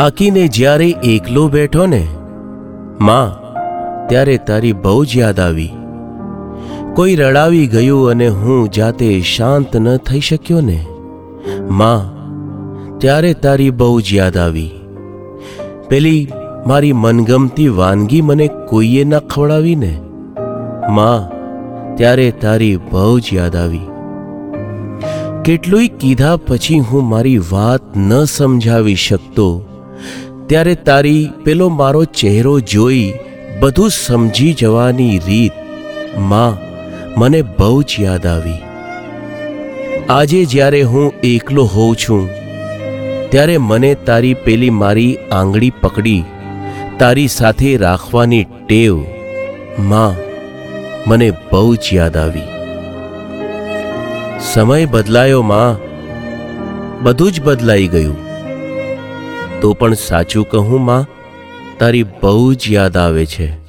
થાકીને જ્યારે એકલો બેઠો ને, માં, ત્યારે તારી બહુ જ યાદ આવી. કોઈ રડાવી ગયું અને હું જાતે શાંત ન થઈ શક્યો ને? માં, ત્યારે તારી બહુ જ યાદ આવી. પેલી મારી મનગમતી વાનગી મને કોઈએ ના ખવડાવી ને? માં, ત્યારે તારી બહુ જ યાદ આવી. કેટલુંય કીધા પછી હું મારી વાત ન સમજાવી શકતો ત્યારે તારી પેલો મારો ચહેરો જોઈ બધું સમજી જવાની રીતમાં મને બહુ જ યાદ આવી. આજે જ્યારે હું એકલો હોઉં છું, ત્યારે મને તારી પેલી મારી આંગળી પકડી, તારી સાથે રાખવાની ટેવમાં મને બહુ જ યાદ આવી. સમય બદલાયો માં બધું જ બદલાઈ ગયું. તો પણ સાચું કહું માં? તારી બહુ જ યાદ આવે છે.